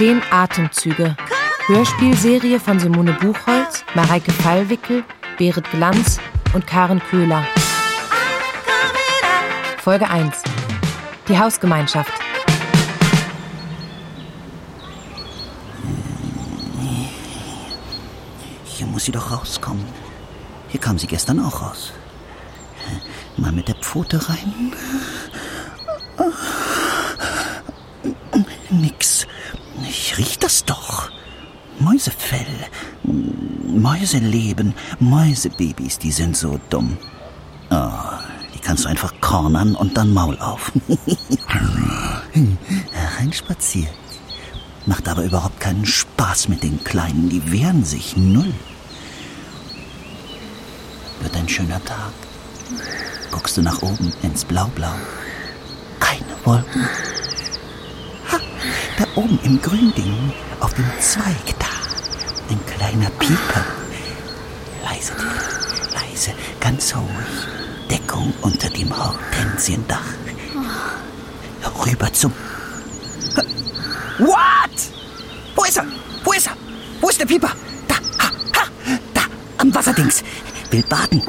Zehn Atemzüge. Hörspielserie von Simone Buchholz, Mareike Fallwickel, Berit Glanz und Karen Köhler. Folge 1. Die Hausgemeinschaft. Hier muss sie doch rauskommen. Hier kam sie gestern auch raus. Mal mit der Pfote rein. Das doch. Mäusefell. Mäuseleben. Mäusebabys, die sind so dumm. Oh, die kannst du einfach kornern und dann Maul auf. Hereinspaziert. Macht aber überhaupt keinen Spaß mit den Kleinen. Die wehren sich null. Wird ein schöner Tag. Guckst du nach oben ins Blau-Blau. Keine Wolken. Da oben im Gründing, auf dem Zweig da. Ein kleiner Pieper. Leise, leise, ganz ruhig. Deckung unter dem Hortensiendach. Rüber zum... What? Wo ist er? Wo ist er? Wo ist der Pieper? Da, ha, ha, da, am Wasserdings. Will baden.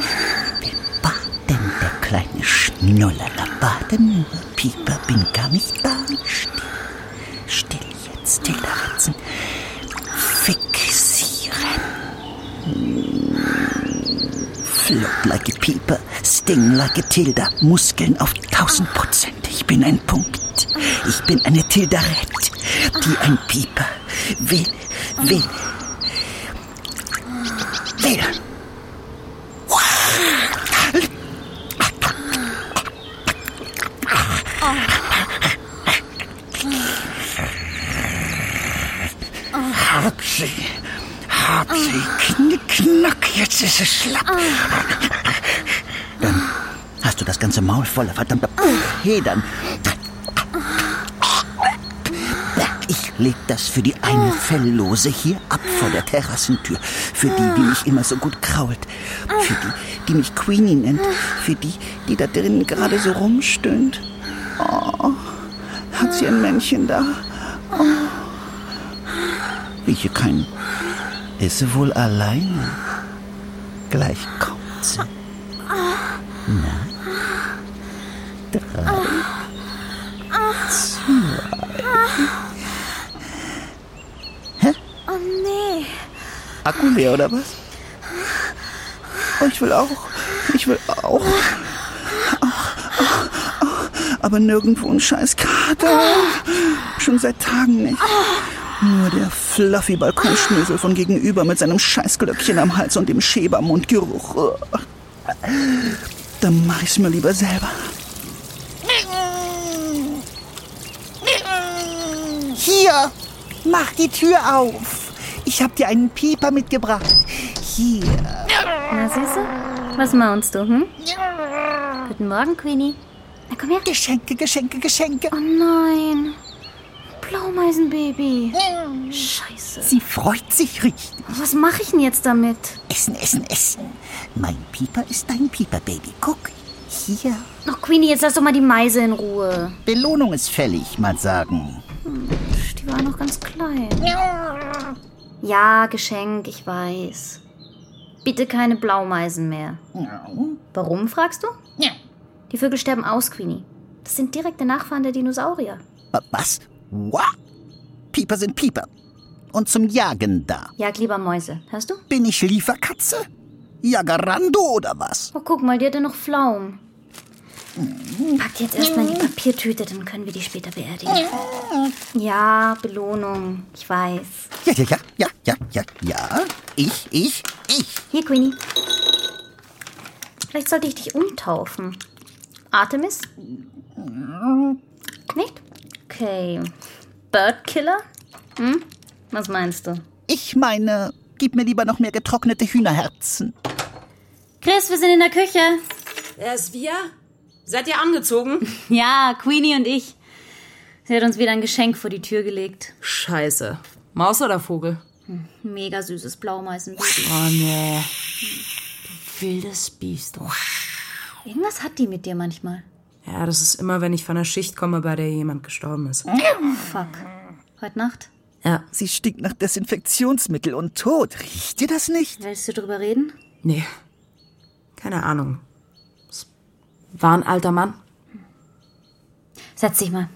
Will baden, der kleine Schnullerler. Baden nur. Pieper, bin gar nicht da. Still, still jetzt, Tilda Ritzen. Fixieren. Flop like a Pieper, sting like a Tilda. Muskeln auf tausend Prozent. Ich bin ein Punkt. Ich bin eine Tildarett, die ein Pieper will, will, will. Hab sie, hab sie, knick, jetzt ist es schlapp. Dann hast du das ganze Maul voller verdammter Federn. Ich leg das für die eine Felllose hier ab vor der Terrassentür. Für die, die mich immer so gut krault. Für die, die mich Queenie nennt. Für die, die da drinnen gerade so rumstöhnt. Oh, hat sie ein Männchen da? Oh. Rieche keinen. Ist sie wohl alleine? Gleich kommt sie. Na? Drei. Oh nee. Akku leer oder was? Oh, ich will auch. Ich will auch. Aber nirgendwo ein scheiß Kater. Schon seit Tagen nicht. Nur der fluffy Balkonschnösel von gegenüber mit seinem Scheißglöckchen am Hals und dem Schäbermundgeruch. Dann mach ich's mir lieber selber. Hier, mach die Tür auf. Ich hab dir einen Pieper mitgebracht. Hier. Na, Süße? Was maunst du, hm? Guten Morgen, Queenie. Na, komm her. Geschenke, Geschenke, Geschenke. Oh nein. Blaumeisenbaby. Scheiße. Sie freut sich richtig. Was mache ich denn jetzt damit? Essen, essen, essen. Mein Pieper ist dein Pieper-Baby. Guck, hier. Ach, Queenie, jetzt lass doch mal die Meise in Ruhe. Belohnung ist fällig, mal sagen. Die war noch ganz klein. Ja, Geschenk, ich weiß. Bitte keine Blaumeisen mehr. Warum, fragst du? Ja. Die Vögel sterben aus, Queenie. Das sind direkte Nachfahren der Dinosaurier. Wa- Was? What? Pieper sind Pieper. Und zum Jagen da. Jag lieber Mäuse, hörst du? Bin ich Lieferkatze? Jagarando oder was? Oh, guck mal, die hat ja noch Pflaumen. Pack die jetzt erstmal in die Papiertüte, dann können wir die später beerdigen. Ja, Belohnung, ich weiß. Ja, ja, ja, ja, ja, ja, ja. Ich, ich, ich. Hier, Queenie. Vielleicht sollte ich dich umtaufen. Artemis? Nicht? Okay. Birdkiller? Hm? Was meinst du? Ich meine, gib mir lieber noch mehr getrocknete Hühnerherzen. Chris, wir sind in der Küche. Erst wir? Seid ihr angezogen? Ja, Queenie und ich. Sie hat uns wieder ein Geschenk vor die Tür gelegt. Scheiße. Maus oder Vogel? Mega süßes Blaumeisenbaby. Oh nee. Du wildes Biest. Irgendwas hat die mit dir manchmal. Ja, das ist immer, wenn ich von der Schicht komme, bei der jemand gestorben ist. Fuck. Heute Nacht? Ja. Sie stinkt nach Desinfektionsmittel und Tod. Riecht dir das nicht? Willst du drüber reden? Nee. Keine Ahnung. Es war ein alter Mann. Setz dich mal.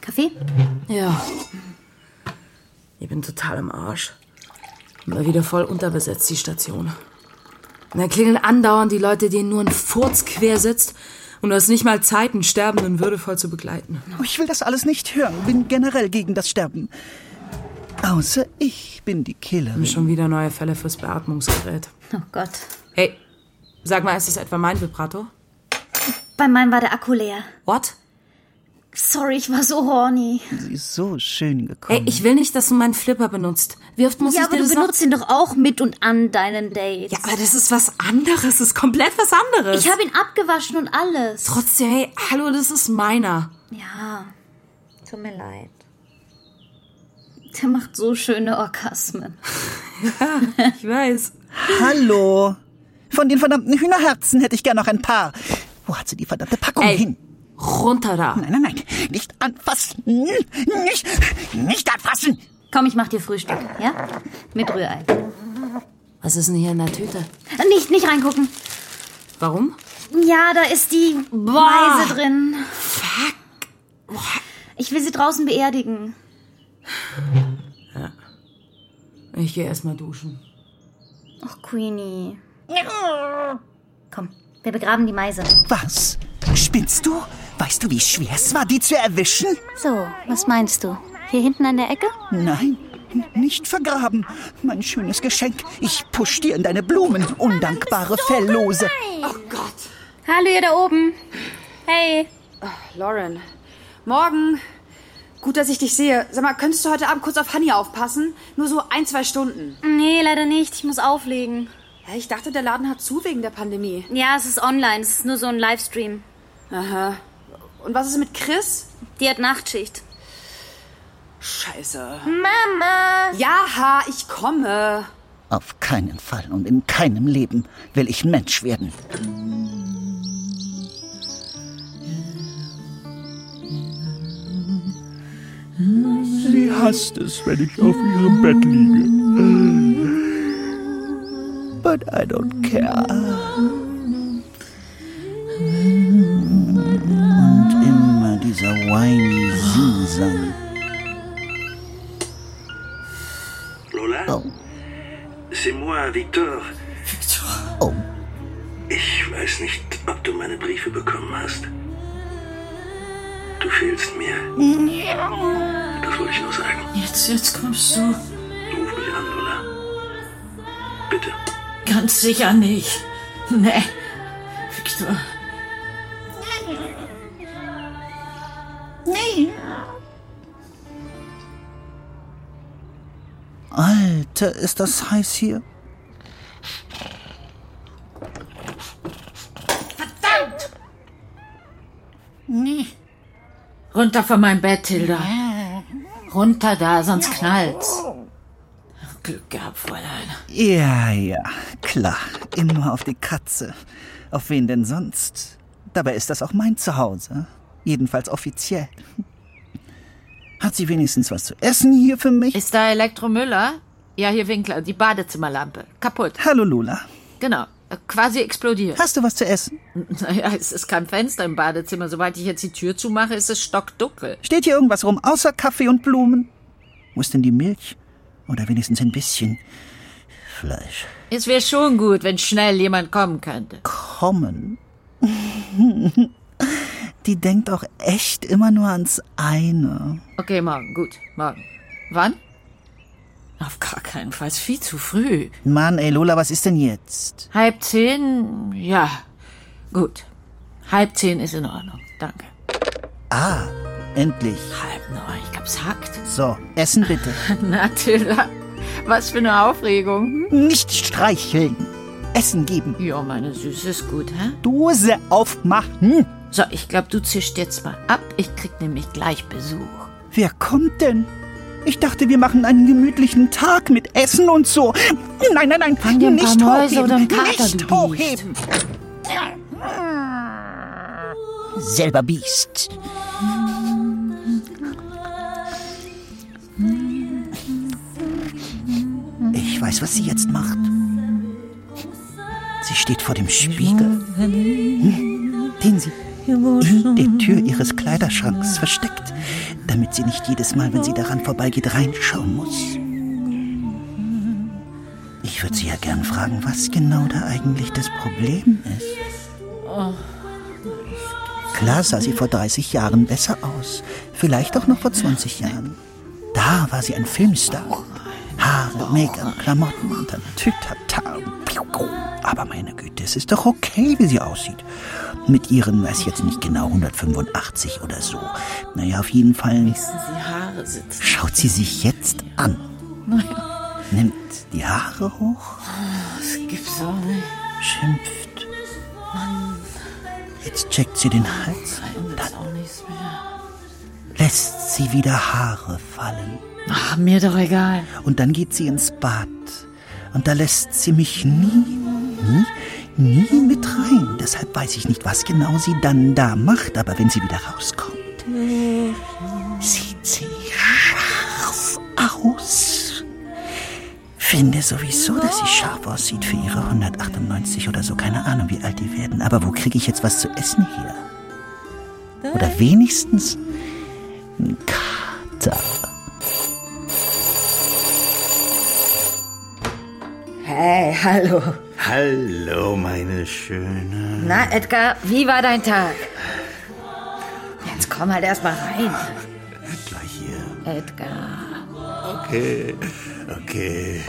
Kaffee? Ja. Ich bin total im Arsch. Immer wieder voll unterbesetzt, die Station. Und da klingeln andauernd die Leute, denen nur ein Furz quer sitzt und du hast nicht mal Zeit, einen Sterbenden würdevoll zu begleiten. Oh, ich will das alles nicht hören. Bin generell gegen das Sterben. Außer ich bin die Killerin. Schon wieder neue Fälle fürs Beatmungsgerät. Oh Gott. Hey, sag mal, ist das etwa mein Vibrato? Bei meinem war der Akku leer. What? Sorry, ich war so horny. Sie ist so schön gekommen. Ey, ich will nicht, dass du meinen Flipper benutzt. Wie oft muss Ja, ich aber dir du das benutzt ihn doch auch mit und an deinen Dates. Ja, aber das ist was anderes. Das ist komplett was anderes. Ich habe ihn abgewaschen und alles. Trotzdem, hey, hallo, das ist meiner. Ja, tut mir leid. Der macht so schöne Orgasmen. Ich weiß. Hallo. Von den verdammten Hühnerherzen hätte ich gern noch ein paar. Wo hat sie die verdammte Packung Ey, hin? Runter da. Nein, nein, nein. Nicht anfassen. Nicht, nicht anfassen. Komm, ich mach dir Frühstück, ja? Mit Rührei. Was ist denn hier in der Tüte? Nicht, nicht reingucken. Warum? Ja, da ist die Meise drin. Fuck. Ich will sie draußen beerdigen. Ich gehe erst mal duschen. Ach, Queenie. Komm, wir begraben die Meise. Was? Spinnst du? Weißt du, wie schwer es war, die zu erwischen? So, was meinst du? Hier hinten an der Ecke? Nein, nicht vergraben. Mein schönes Geschenk. Ich push dir in deine Blumen, undankbare Felllose. Hallo, ihr da oben. Hey. Lauren. Morgen. Gut, dass ich dich sehe. Sag mal, könntest du heute Abend kurz auf Honey aufpassen? Nur so ein, zwei Stunden. Nee, leider nicht. Ich muss auflegen. Ja, ich dachte, der Laden hat zu wegen der Pandemie. Ja, es ist online. Es ist nur so ein Livestream. Aha. Und was ist mit Chris? Die hat Nachtschicht. Scheiße. Mama! Ja, ha, ich komme. Auf keinen Fall und in keinem Leben will ich Mensch werden. Sie hasst es, wenn ich auf ihrem Bett liege. But I don't care. Whiny Singsang. Lola Oh, C'est moi, Victor. oh. Ich weiß nicht, ob du meine Briefe bekommen hast. Du fehlst mir. Das wollte ich nur sagen. Jetzt, jetzt kommst du. Ruf mich an, Lola. Bitte. Ganz sicher nicht. Nee. Victor. Alter, ist das heiß hier? Runter von meinem Bett, Hilda. Runter da, sonst knallt's. Glück gehabt, Fräulein. Ja, ja, klar. Immer auf die Katze. Auf wen denn sonst? Dabei ist das auch mein Zuhause. Jedenfalls offiziell. Hat sie wenigstens was zu essen hier für mich? Ist da Elektromüller? Ja, hier Winkler, die Badezimmerlampe. Kaputt. Hallo Lola. Genau. Quasi explodiert. Hast du was zu essen? Naja, es ist kein Fenster im Badezimmer. Sobald ich jetzt die Tür zumache, ist es stockdunkel. Steht hier irgendwas rum, außer Kaffee und Blumen? Wo ist denn die Milch? Oder wenigstens ein bisschen Fleisch. Es wäre schon gut, wenn schnell jemand kommen könnte. Kommen. Die denkt auch echt immer nur ans eine. Okay, morgen. Gut, morgen. Wann? Auf gar keinen Fall. Ist viel zu früh. Mann, ey Lola, was ist denn jetzt? Halb zehn? Ja. Gut. Halb zehn ist in Ordnung. Danke. Ah, endlich. Halb neun. Ich glaub's hackt. So, Essen bitte. Na, Tilda. Was für eine Aufregung. Hm? Nicht streicheln. Essen geben. Ja, meine Süße ist gut, hä? Dose aufmachen. So, ich glaube, du zischt jetzt mal ab. Ich krieg nämlich gleich Besuch. Wer kommt denn? Ich dachte, wir machen einen gemütlichen Tag mit Essen und so. Nein, nein, nein. Fang dir nicht paar Mäuse hochheben. oder einen Kater, nicht du hochheben. Selber Biest. weiß, was sie jetzt macht. Sie steht vor dem Spiegel, hm, den sie in der Tür ihres Kleiderschranks versteckt, damit sie nicht jedes Mal, wenn sie daran vorbeigeht, reinschauen muss. Ich würde sie ja gern fragen, was genau da eigentlich das Problem ist. Klar sah sie vor 30 Jahren besser aus. Vielleicht auch noch vor 20 Jahren. Da war sie ein Filmstar. Haare, Make-up, Klamotten und dann Tütata. Aber meine Güte, es ist doch okay, wie sie aussieht. Mit ihren, weiß jetzt nicht genau, 185 oder so. Naja, auf jeden Fall. Schaut sie sich jetzt an. Nimmt die Haare hoch, Das gibt's auch nicht. schimpft. Jetzt checkt sie den Hals, mehr. lässt sie wieder Haare fallen. Ach, mir doch egal. Und dann geht sie ins Bad. Und da lässt sie mich nie, nie, nie mit rein. Deshalb weiß ich nicht, was genau sie dann da macht. Aber wenn sie wieder rauskommt, sieht sie scharf aus. Finde sowieso, dass sie scharf aussieht für ihre 198 oder so. Keine Ahnung, wie alt die werden. Aber wo kriege ich jetzt was zu essen hier? Oder wenigstens ein Kater. Hey, hallo. Hallo, meine Schöne. Na, Edgar, wie war dein Tag? Jetzt komm halt erst mal rein. Gleich hier. Edgar. Okay, okay.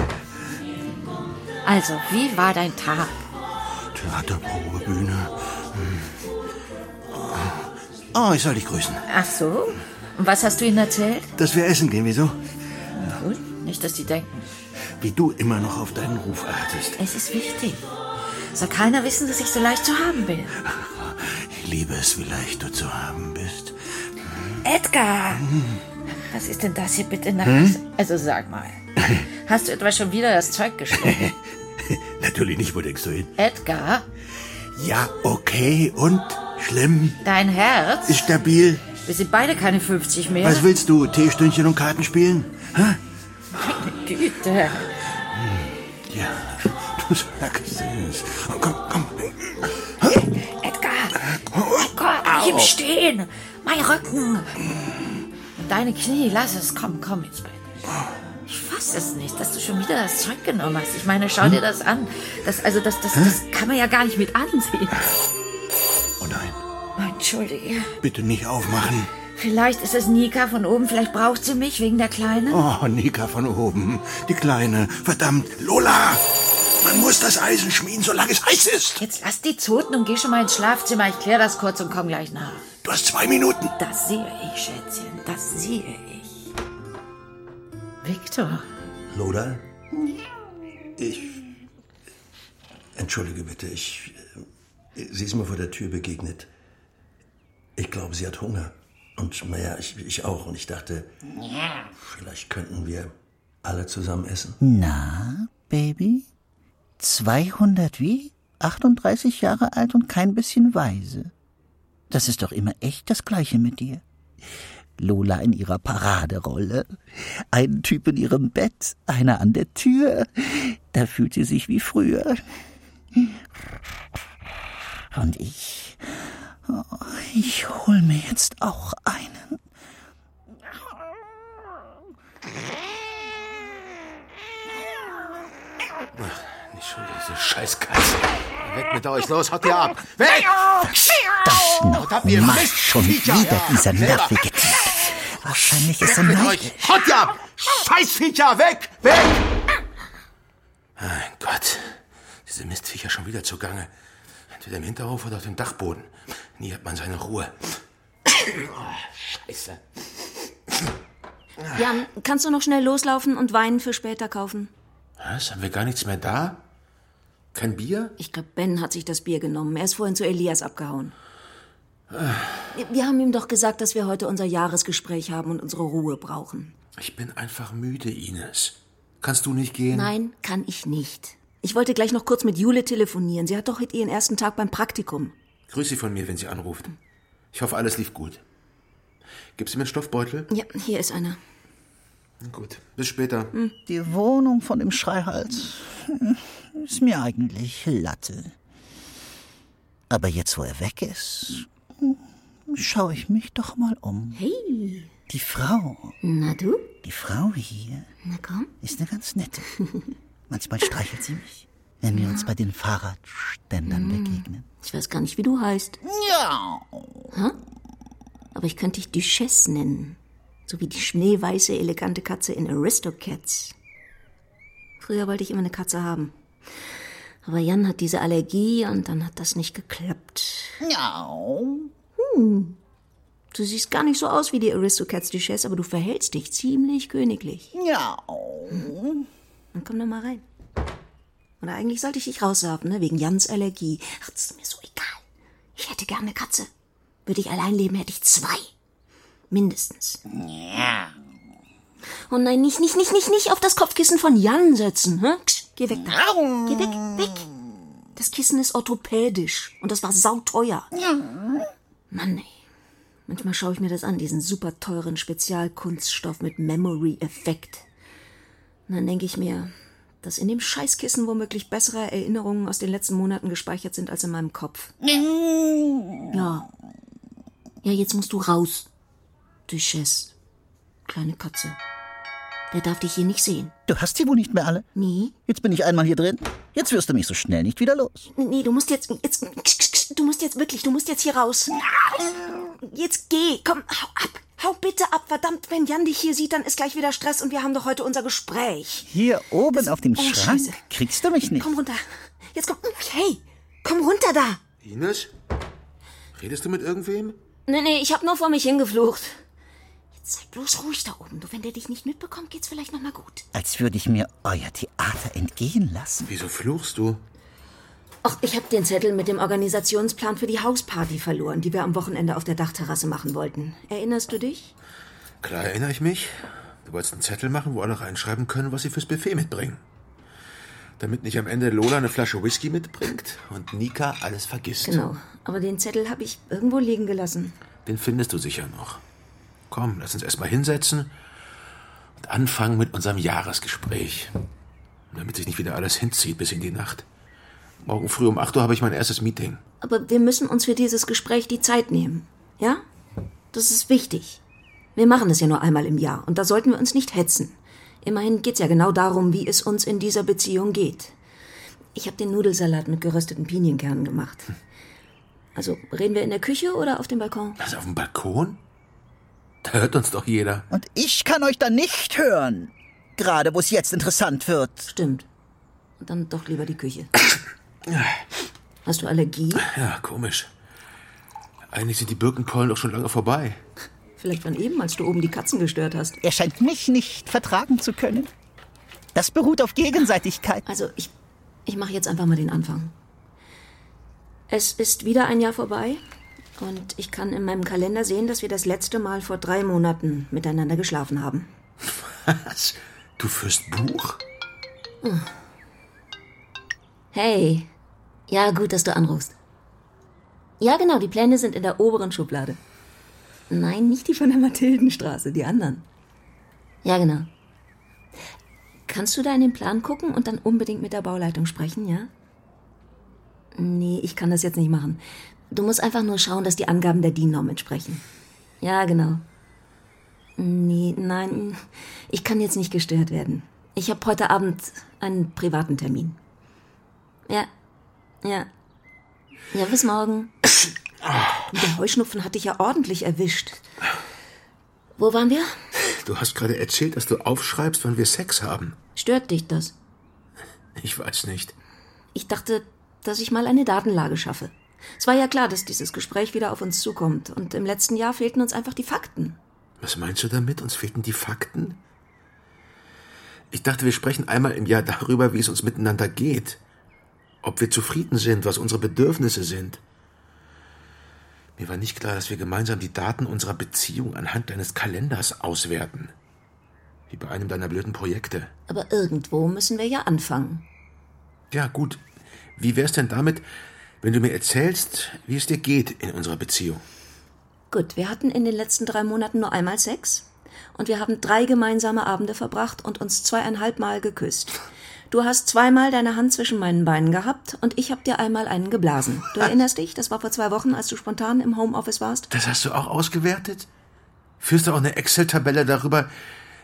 Also, wie war dein Tag? Theaterprobe, Bühne. Hm. Oh, ich soll dich grüßen. Ach so? Und was hast du ihnen erzählt? Dass wir essen gehen, wieso? Gut, nicht, dass die denken, Wie du immer noch auf deinen Ruf achtest. es ist wichtig. Soll keiner wissen, dass ich so leicht zu haben bin. Ich liebe es, wie leicht du zu haben bist. Edgar! Was ist denn das hier bitte nach? Hm? Also sag mal. Hast du etwa schon wieder das Zeug geschluckt? Natürlich nicht, wo denkst du hin? Edgar, Ja, okay. Und? Schlimm? dein Herz? Ist stabil? Wir sind beide keine 50 mehr. Was willst du? Teestündchen und Karten spielen? Hä? Güte. Ja, du sagst es. Oh, komm, komm. Edgar! Edgar, bleib stehen! Mein Rücken! Deine Knie, lass es. Komm, komm ins Bett. Ich fass es nicht, dass du schon wieder das Zeug genommen hast. Ich meine, schau dir das an. Das, also, das, das, das kann man ja gar nicht mit ansehen. Oh nein, Entschuldige. bitte nicht aufmachen. Vielleicht ist es Nika von oben. Vielleicht braucht sie mich wegen der Kleinen. Oh, Nika von oben. Die Kleine. Verdammt. Lola! Man muss das Eisen schmieden, solange es heiß ist. Jetzt lass die Zoten und geh schon mal ins Schlafzimmer. Ich klär das kurz und komm gleich nach. Du hast zwei Minuten. Das sehe ich, Schätzchen. Das sehe ich. Victor. Lola? Ich. Entschuldige bitte, ich. äh, Sie ist mir vor der Tür begegnet. Ich glaube, sie hat Hunger. Und naja, ich, ich auch. Und ich dachte, vielleicht könnten wir alle zusammen essen. Na, Baby? 200 wie? 38 Jahre alt und kein bisschen weise. Das ist doch immer echt das Gleiche mit dir. Lola in ihrer Paraderolle. Ein Typ in ihrem Bett, einer an der Tür. Da fühlt sie sich wie früher. Und ich. Oh, ich hol mir jetzt auch einen. Nicht schon diese Scheißkatze. Weg mit euch, los, haut ihr ab. Weg! Ihr nochmal, Mist, schon wieder dieser nervige Typ. Wahrscheinlich ist er neidisch. Haut ihr ab! Scheißviecher, weg! Weg! Mein Gott. Diese Mistviecher schon wieder zugange. Entweder im Hinterhof oder auf dem Dachboden. Nie hat man seine Ruhe. Oh, Scheiße. Jan, kannst du noch schnell loslaufen und Wein für später kaufen? Was? Haben wir gar nichts mehr da? Kein Bier? Ich glaube, Ben hat sich das Bier genommen. Er ist vorhin zu Elias abgehauen. Wir haben ihm doch gesagt, dass wir heute unser Jahresgespräch haben und unsere Ruhe brauchen. Ich bin einfach müde, Ines. Kannst du nicht gehen? Nein, kann ich nicht. Ich wollte gleich noch kurz mit Jule telefonieren. Sie hat doch heute ihren ersten Tag beim Praktikum. Grüß sie von mir, wenn sie anruft. Ich hoffe, alles lief gut. Gibst du mir einen Stoffbeutel? Ja, hier ist einer. Gut, bis später. Die Wohnung von dem Schreihals äh, ist mir eigentlich Latte. Aber jetzt, wo er weg ist, schaue ich mich doch mal um. Hey, Die Frau, na du? die Frau hier, Na komm. ist eine ganz nette. Manchmal streichelt sie mich, wenn wir uns bei den Fahrradständern begegnen. Ich weiß gar nicht, wie du heißt. Ja. Aber ich könnte dich Duchesse nennen. So wie die schneeweiße, elegante Katze in Aristocats. Früher wollte ich immer eine Katze haben. Aber Jan hat diese Allergie und dann hat das nicht geklappt. Ja. Du siehst gar nicht so aus wie die Aristocats Duchesse, aber du verhältst dich ziemlich königlich. Ja. Dann komm doch mal rein. Oder eigentlich sollte ich dich rauswerfen, ne? Wegen Jans Allergie. Ach, das ist mir so egal. Ich hätte gerne eine Katze. Würde ich allein leben, hätte ich zwei. Mindestens. Ja. Oh nein, nicht, nicht, nicht, nicht, nicht auf das Kopfkissen von Jan setzen. Hä? Ksch, geh weg da. Geh weg, weg. Das Kissen ist orthopädisch und das war sauteuer. Mann, ey. Manchmal schaue ich mir das an, diesen super teuren Spezialkunststoff mit Memory-Effekt. Und dann denke ich mir, dass in dem Scheißkissen womöglich bessere Erinnerungen aus den letzten Monaten gespeichert sind als in meinem Kopf. Ja. Ja, jetzt musst du raus. Duchesse. Kleine Katze. Der darf dich hier nicht sehen. Du hast sie wohl nicht mehr alle? Nee. Jetzt bin ich einmal hier drin. Jetzt wirst du mich so schnell nicht wieder los. Nee, du musst jetzt, jetzt, du musst jetzt wirklich, du musst jetzt hier raus. Jetzt geh, komm, hau ab. Hau bitte ab, verdammt, wenn Jan dich hier sieht, dann ist gleich wieder Stress und wir haben doch heute unser Gespräch. Hier oben auf dem oh, Schrank Scheiße. kriegst du mich nicht. Komm runter. Jetzt komm, hey, komm runter da. Ines? Redest du mit irgendwem? Nee, nee, ich hab nur vor mich hingeflucht. Sei bloß ruhig da oben. Du, wenn der dich nicht mitbekommt, geht's vielleicht noch mal gut. Als würde ich mir euer Theater entgehen lassen. Wieso fluchst du? Ach, ich hab den Zettel mit dem Organisationsplan für die Hausparty verloren, die wir am Wochenende auf der Dachterrasse machen wollten. Erinnerst du dich? Klar erinnere ich mich. Du wolltest einen Zettel machen, wo alle reinschreiben können, was sie fürs Buffet mitbringen. Damit nicht am Ende Lola eine Flasche Whisky mitbringt und Nika alles vergisst. Genau. Aber den Zettel habe ich irgendwo liegen gelassen. Den findest du sicher noch. Komm, lass uns erstmal hinsetzen und anfangen mit unserem Jahresgespräch. Damit sich nicht wieder alles hinzieht bis in die Nacht. Morgen früh um 8 Uhr habe ich mein erstes Meeting. Aber wir müssen uns für dieses Gespräch die Zeit nehmen. Ja? Das ist wichtig. Wir machen es ja nur einmal im Jahr und da sollten wir uns nicht hetzen. Immerhin geht's ja genau darum, wie es uns in dieser Beziehung geht. Ich habe den Nudelsalat mit gerösteten Pinienkernen gemacht. Also reden wir in der Küche oder auf dem Balkon? Also auf dem Balkon? Da hört uns doch jeder. Und ich kann euch da nicht hören. Gerade wo es jetzt interessant wird. Stimmt. Dann doch lieber die Küche. Hast du Allergie? Ja, komisch. Eigentlich sind die Birkenpollen doch schon lange vorbei. Vielleicht von eben, als du oben die Katzen gestört hast. Er scheint mich nicht vertragen zu können. Das beruht auf Gegenseitigkeit. Also ich, ich mache jetzt einfach mal den Anfang. Es ist wieder ein Jahr vorbei und ich kann in meinem Kalender sehen, dass wir das letzte Mal vor drei Monaten miteinander geschlafen haben. Was? Du führst Buch? Hey, ja gut, dass du anrufst. Ja genau, die Pläne sind in der oberen Schublade. Nein, nicht die von der Mathildenstraße, die anderen. Ja genau. Kannst du da in den Plan gucken und dann unbedingt mit der Bauleitung sprechen, ja? Nee, ich kann das jetzt nicht machen. Du musst einfach nur schauen, dass die Angaben der DIN-Norm entsprechen. Ja, genau. Nee, nein, ich kann jetzt nicht gestört werden. Ich habe heute Abend einen privaten Termin. Ja, ja. Ja, bis morgen. Der Heuschnupfen hat dich ja ordentlich erwischt. Wo waren wir? Du hast gerade erzählt, dass du aufschreibst, wann wir Sex haben. Stört dich das? Ich weiß nicht. Ich dachte, dass ich mal eine Datenlage schaffe. Es war ja klar, dass dieses Gespräch wieder auf uns zukommt. Und im letzten Jahr fehlten uns einfach die Fakten. Was meinst du damit? Uns fehlten die Fakten? Ich dachte, wir sprechen einmal im Jahr darüber, wie es uns miteinander geht. Ob wir zufrieden sind, was unsere Bedürfnisse sind. Mir war nicht klar, dass wir gemeinsam die Daten unserer Beziehung anhand deines Kalenders auswerten. Wie bei einem deiner blöden Projekte. Aber irgendwo müssen wir ja anfangen. Ja, gut. Wie wär's denn damit, wenn du mir erzählst, wie es dir geht in unserer Beziehung? Gut, wir hatten in den letzten drei Monaten nur einmal Sex. Und wir haben drei gemeinsame Abende verbracht und uns zweieinhalb Mal geküsst. Du hast zweimal deine Hand zwischen meinen Beinen gehabt und ich hab dir einmal einen geblasen. Du erinnerst dich? Das war vor zwei Wochen, als du spontan im Homeoffice warst. Das hast du auch ausgewertet? Führst du auch eine Excel-Tabelle darüber,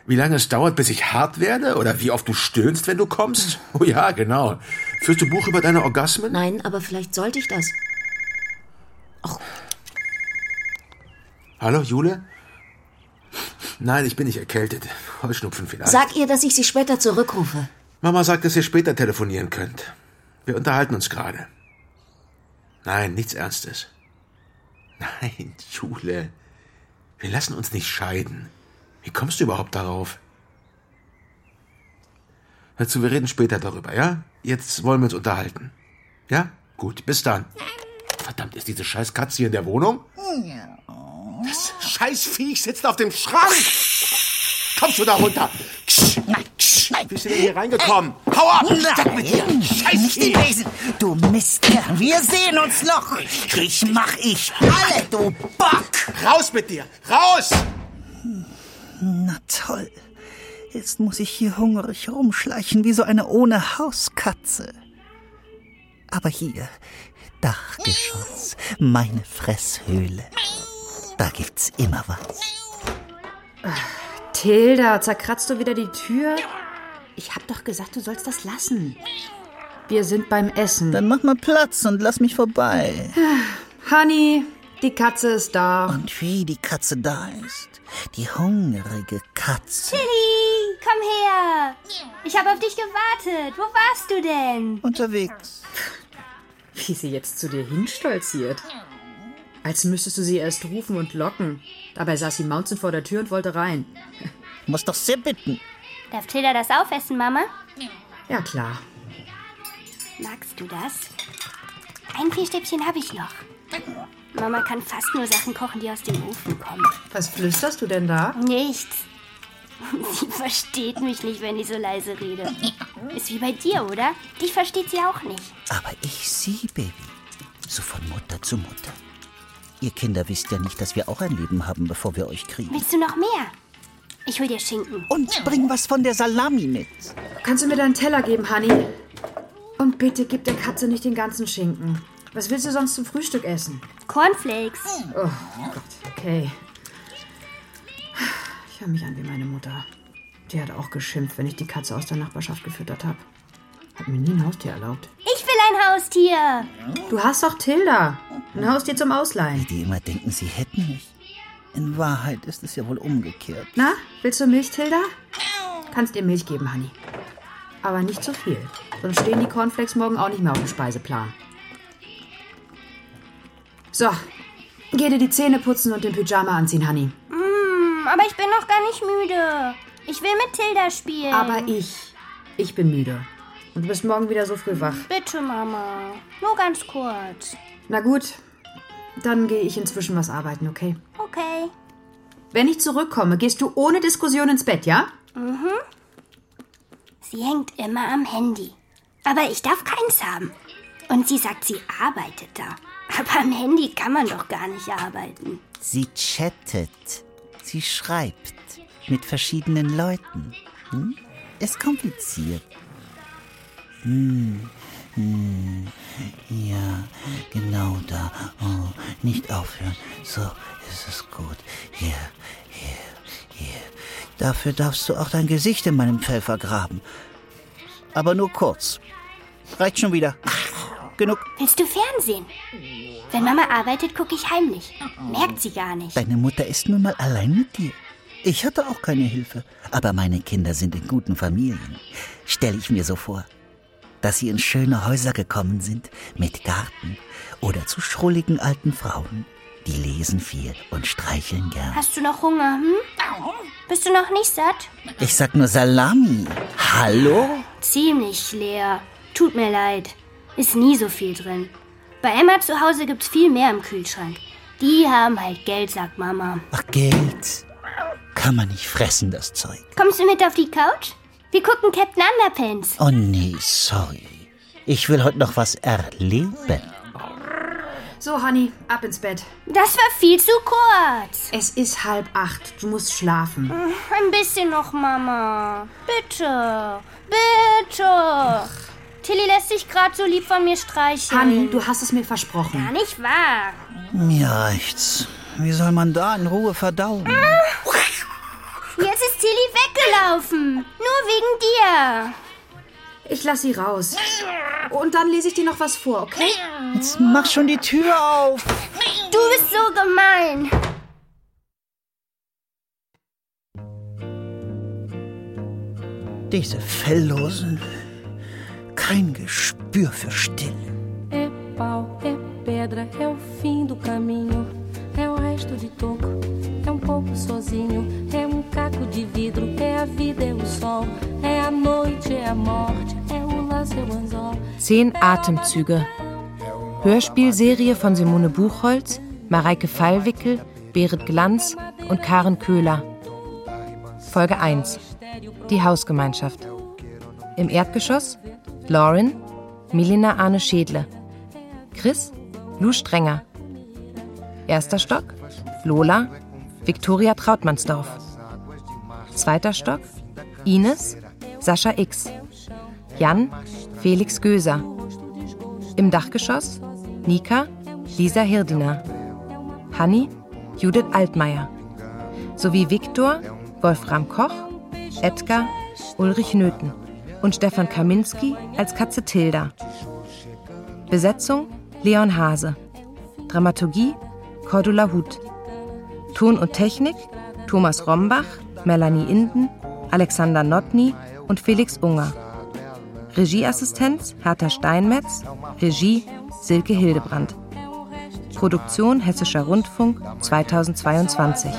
wie lange es dauert, bis ich hart werde? Oder wie oft du stöhnst, wenn du kommst? Oh ja, genau. Führst du Buch über deine Orgasmen? Nein, aber vielleicht sollte ich das. Hallo, Jule? Nein, ich bin nicht erkältet. Heuschnupfen vielleicht. Sag ihr, dass ich sie später zurückrufe. Mama sagt, dass ihr später telefonieren könnt. Wir unterhalten uns gerade. Nein, nichts Ernstes. Nein, Jule. Wir lassen uns nicht scheiden. Wie kommst du überhaupt darauf? Hör zu, wir reden später darüber, ja? Jetzt wollen wir uns unterhalten. Ja? Gut, bis dann. Verdammt, ist diese scheiß Katze hier in der Wohnung? Das scheiß Viech sitzt auf dem Schrank! Kommst du da runter? Wie bist du denn hier reingekommen? Hau ab! Weg mit dir! Scheiß Nicht die Viech! Besen. Du Mistkerl, wir sehen uns noch. Ich mach ich alle, du Bock. Raus mit dir! Raus! Na toll. Jetzt muss ich hier hungrig rumschleichen wie so eine ohne Hauskatze. Aber hier, Dachgeschoss, meine Fresshöhle. Da gibt's immer was. Tilda, zerkratzt du wieder die Tür? Ich hab doch gesagt, du sollst das lassen. Wir sind beim Essen. Dann mach mal Platz und lass mich vorbei. Honey, die Katze ist da. Und wie die Katze da ist. Die hungrige Katze. Tilly, komm her. Ich habe auf dich gewartet. Wo warst du denn? Unterwegs. Wie sie jetzt zu dir hinstolziert. Als müsstest du sie erst rufen und locken. Dabei saß sie Mountain vor der Tür und wollte rein. Muss doch sehr bitten. Darf Tilda das aufessen, Mama? Ja, klar. Magst du das? Ein Fischstäbchen habe ich noch. Mama kann fast nur Sachen kochen, die aus dem Ofen kommen. Was flüsterst du denn da? Nichts. Sie versteht mich nicht, wenn ich so leise rede. Ist wie bei dir, oder? Dich versteht sie auch nicht. Aber ich sie, Baby. So von Mutter zu Mutter. Ihr Kinder wisst ja nicht, dass wir auch ein Leben haben, bevor wir euch kriegen. Willst du noch mehr? Ich hol dir Schinken. Und bring was von der Salami mit. Kannst du mir deinen Teller geben, Honey? Und bitte gib der Katze nicht den ganzen Schinken. Was willst du sonst zum Frühstück essen? Cornflakes. Oh Gott, okay. Ich höre mich an wie meine Mutter. Die hat auch geschimpft, wenn ich die Katze aus der Nachbarschaft gefüttert habe. Hat mir nie ein Haustier erlaubt. Ich will ein Haustier. Du hast doch Tilda. Ein Haustier zum Ausleihen. Die immer denken, sie hätten mich. In Wahrheit ist es ja wohl umgekehrt. Na, willst du Milch, Tilda? Kannst ihr Milch geben, Honey. Aber nicht zu viel. Sonst stehen die Cornflakes morgen auch nicht mehr auf dem Speiseplan. So, geh dir die Zähne putzen und den Pyjama anziehen, Honey. Mm, aber ich bin noch gar nicht müde. Ich will mit Tilda spielen. Aber ich, ich bin müde. Und du bist morgen wieder so früh wach. Bitte, Mama. Nur ganz kurz. Na gut, dann gehe ich inzwischen was arbeiten, okay? Okay. Wenn ich zurückkomme, gehst du ohne Diskussion ins Bett, ja? Mhm. Sie hängt immer am Handy. Aber ich darf keins haben. Und sie sagt, sie arbeitet da. Aber am Handy kann man doch gar nicht arbeiten. Sie chattet. Sie schreibt. Mit verschiedenen Leuten. Hm? Ist kompliziert. Hm. Hm. Ja, genau da. Oh, nicht aufhören. So ist es gut. Hier, hier, hier. Dafür darfst du auch dein Gesicht in meinem Fell vergraben. Aber nur kurz. Reicht schon wieder. Genug. Willst du Fernsehen? Wenn Mama arbeitet, gucke ich heimlich. Merkt sie gar nicht. Deine Mutter ist nun mal allein mit dir. Ich hatte auch keine Hilfe. Aber meine Kinder sind in guten Familien. Stelle ich mir so vor. Dass sie in schöne Häuser gekommen sind, mit Garten. Oder zu schrulligen alten Frauen. Die lesen viel und streicheln gern. Hast du noch Hunger, hm? Bist du noch nicht satt? Ich sag nur Salami. Hallo? Ziemlich leer. Tut mir leid. Ist nie so viel drin. Bei Emma zu Hause gibt's viel mehr im Kühlschrank. Die haben halt Geld, sagt Mama. Ach, Geld. Kann man nicht fressen, das Zeug. Kommst du mit auf die Couch? Wir gucken Captain Underpants. Oh nee, sorry. Ich will heute noch was erleben. So, Honey, ab ins Bett. Das war viel zu kurz. Es ist halb acht. Du musst schlafen. Ein bisschen noch, Mama. Bitte. Bitte. Tilly lässt sich gerade so lieb von mir streicheln. Honey, du hast es mir versprochen. Gar nicht wahr. Mir reicht's. Wie soll man da in Ruhe verdauen? Jetzt ist Tilly weggelaufen. Nur wegen dir. Ich lass sie raus. Und dann lese ich dir noch was vor, okay? Jetzt mach schon die Tür auf. Du bist so gemein. Diese Felllosen. Kein Gespür für Stille. É pau, é pedra, é o fim do caminho. É o resto de toco, é um pouco sozinho. É um caco de vidro, é a vida, é o sol. É a noite, é a morte, é o laço, é o anzol. Zehn Atemzüge. Hörspielserie von Simone Buchholz, Mareike Fallwickel, Berit Glanz und Karen Köhler. Folge 1. Die Hausgemeinschaft. Im Erdgeschoss Lauren, Milena Arne Schädle. Chris, Lou Strenger. Erster Stock Lola, Viktoria Trautmannsdorf. Zweiter Stock Ines, Sascha X. Jan, Felix Göser. Im Dachgeschoss Nika, Lisa Hirdiner. Hanni, Judith Altmaier. Sowie Viktor, Wolfram Koch, Edgar, Ulrich Nöthen und Stefan Kaminski als Katze Tilda. Besetzung Leon Hase. Dramaturgie Cordula Huth. Ton und Technik Thomas Rombach, Melanie Inden, Alexander Notny und Felix Unger. Regieassistenz Hertha Steinmetz, Regie Silke Hildebrand. Produktion Hessischer Rundfunk 2022.